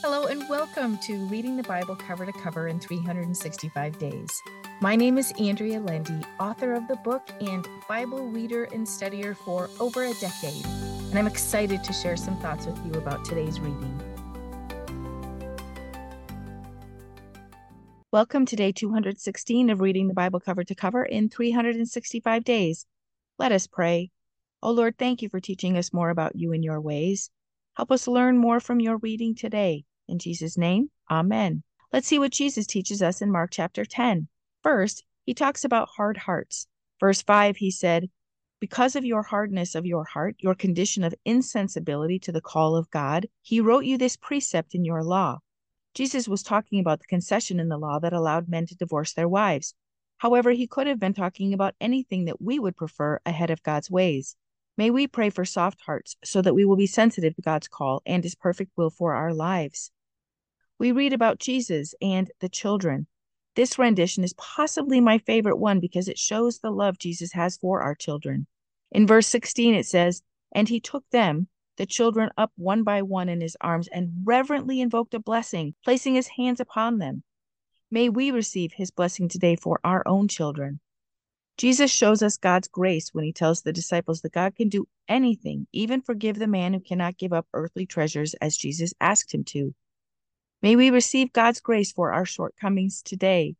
Hello, and welcome to Reading the Bible Cover to Cover in 365 Days. My name is Andrea Lendy, author of the book and Bible reader and studier for over a decade, and I'm excited to share some thoughts with you about today's reading. Welcome to day 216 of Reading the Bible Cover to Cover in 365 Days. Let us pray. Oh Lord, thank you for teaching us more about you and your ways. Help us learn more from your reading today. In Jesus' name, Amen. Let's see what Jesus teaches us in Mark chapter 10. First, he talks about hard hearts. Verse 5, he said, Because of your hardness of your heart, your condition of insensibility to the call of God, he wrote you this precept in your law. Jesus was talking about the concession in the law that allowed men to divorce their wives. However, he could have been talking about anything that we would prefer ahead of God's ways. May we pray for soft hearts so that we will be sensitive to God's call and his perfect will for our lives we read about Jesus and the children. This rendition is possibly my favorite one because it shows the love Jesus has for our children. In verse 16, it says, And he took them, the children, up one by one in his arms and reverently invoked a blessing, placing his hands upon them. May we receive his blessing today for our own children. Jesus shows us God's grace when he tells the disciples that God can do anything, even forgive the man who cannot give up earthly treasures as Jesus asked him to. May we receive God's grace for our shortcomings today.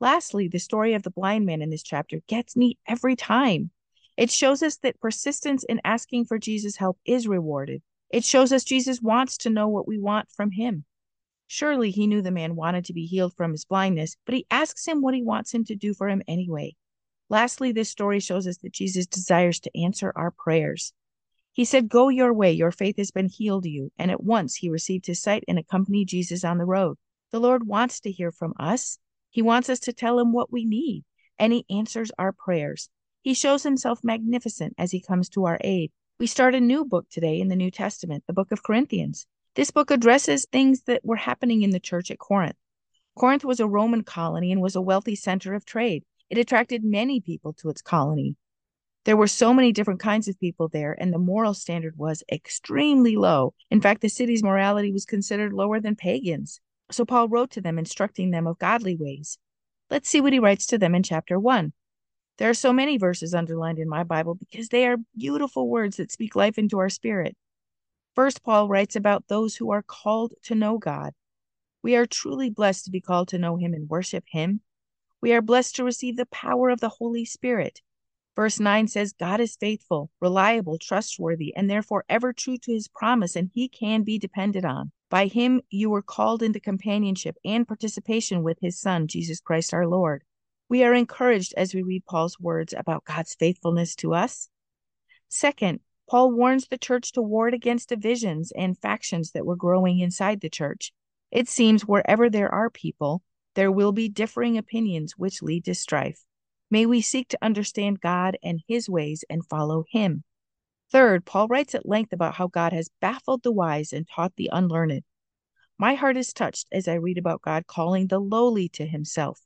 Lastly, the story of the blind man in this chapter gets me every time. It shows us that persistence in asking for Jesus' help is rewarded. It shows us Jesus wants to know what we want from him. Surely he knew the man wanted to be healed from his blindness, but he asks him what he wants him to do for him anyway. Lastly, this story shows us that Jesus desires to answer our prayers. He said, Go your way, your faith has been healed you. And at once he received his sight and accompanied Jesus on the road. The Lord wants to hear from us. He wants us to tell him what we need, and he answers our prayers. He shows himself magnificent as he comes to our aid. We start a new book today in the New Testament, the book of Corinthians. This book addresses things that were happening in the church at Corinth. Corinth was a Roman colony and was a wealthy center of trade. It attracted many people to its colony. There were so many different kinds of people there, and the moral standard was extremely low. In fact, the city's morality was considered lower than pagans. So Paul wrote to them, instructing them of godly ways. Let's see what he writes to them in chapter 1. There are so many verses underlined in my Bible because they are beautiful words that speak life into our spirit. First, Paul writes about those who are called to know God. We are truly blessed to be called to know Him and worship Him. We are blessed to receive the power of the Holy Spirit. Verse 9 says, God is faithful, reliable, trustworthy, and therefore ever true to his promise, and he can be depended on. By him you were called into companionship and participation with his Son, Jesus Christ our Lord. We are encouraged as we read Paul's words about God's faithfulness to us. Second, Paul warns the church to ward against divisions and factions that were growing inside the church. It seems wherever there are people, there will be differing opinions which lead to strife. May we seek to understand God and his ways and follow him. Third, Paul writes at length about how God has baffled the wise and taught the unlearned. My heart is touched as I read about God calling the lowly to himself.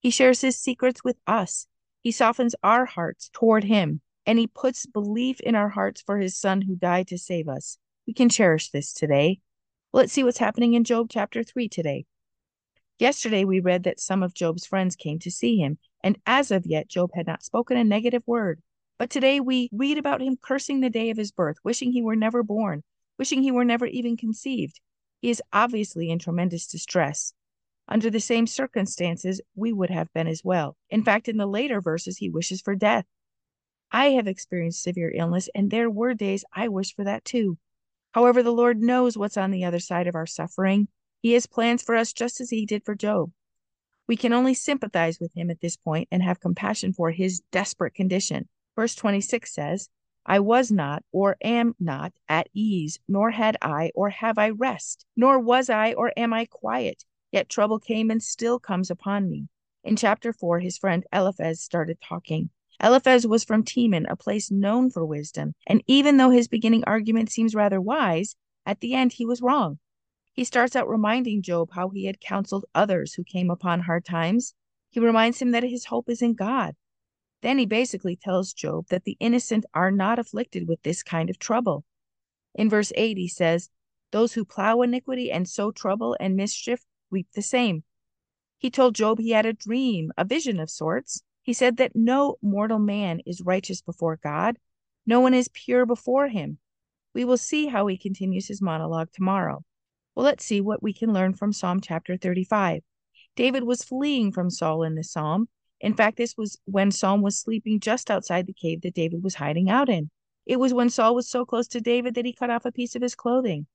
He shares his secrets with us. He softens our hearts toward him, and he puts belief in our hearts for his son who died to save us. We can cherish this today. Let's see what's happening in Job chapter 3 today. Yesterday, we read that some of Job's friends came to see him, and as of yet, Job had not spoken a negative word. But today we read about him cursing the day of his birth, wishing he were never born, wishing he were never even conceived. He is obviously in tremendous distress. Under the same circumstances, we would have been as well. In fact, in the later verses, he wishes for death. I have experienced severe illness, and there were days I wished for that too. However, the Lord knows what's on the other side of our suffering. He has plans for us just as he did for Job. We can only sympathize with him at this point and have compassion for his desperate condition. Verse 26 says, I was not, or am not, at ease, nor had I, or have I rest, nor was I, or am I quiet. Yet trouble came and still comes upon me. In chapter 4, his friend Eliphaz started talking. Eliphaz was from Teman, a place known for wisdom, and even though his beginning argument seems rather wise, at the end he was wrong. He starts out reminding Job how he had counseled others who came upon hard times. He reminds him that his hope is in God. Then he basically tells Job that the innocent are not afflicted with this kind of trouble. In verse 8, he says, Those who plow iniquity and sow trouble and mischief reap the same. He told Job he had a dream, a vision of sorts. He said that no mortal man is righteous before God, no one is pure before him. We will see how he continues his monologue tomorrow. Well, let's see what we can learn from Psalm chapter 35. David was fleeing from Saul in this psalm. In fact, this was when Saul was sleeping just outside the cave that David was hiding out in. It was when Saul was so close to David that he cut off a piece of his clothing.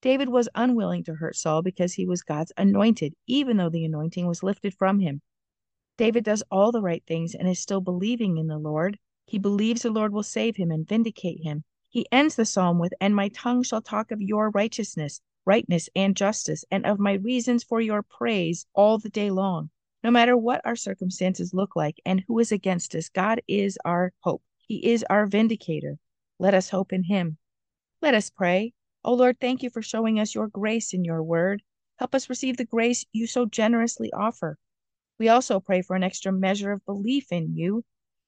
David was unwilling to hurt Saul because he was God's anointed, even though the anointing was lifted from him. David does all the right things and is still believing in the Lord. He believes the Lord will save him and vindicate him. He ends the psalm with, And my tongue shall talk of your righteousness, rightness, and justice, and of my reasons for your praise all the day long. No matter what our circumstances look like and who is against us, God is our hope. He is our vindicator. Let us hope in him. Let us pray. O oh Lord, thank you for showing us your grace in your word. Help us receive the grace you so generously offer. We also pray for an extra measure of belief in you.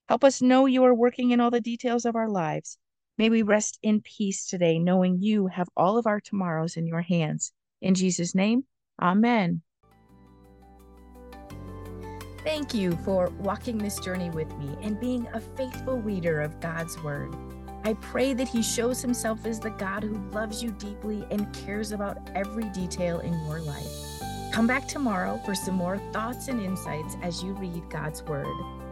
Help us know you are working in all the details of our lives. May we rest in peace today, knowing you have all of our tomorrows in your hands. In Jesus' name, Amen. Thank you for walking this journey with me and being a faithful reader of God's Word. I pray that He shows Himself as the God who loves you deeply and cares about every detail in your life. Come back tomorrow for some more thoughts and insights as you read God's Word.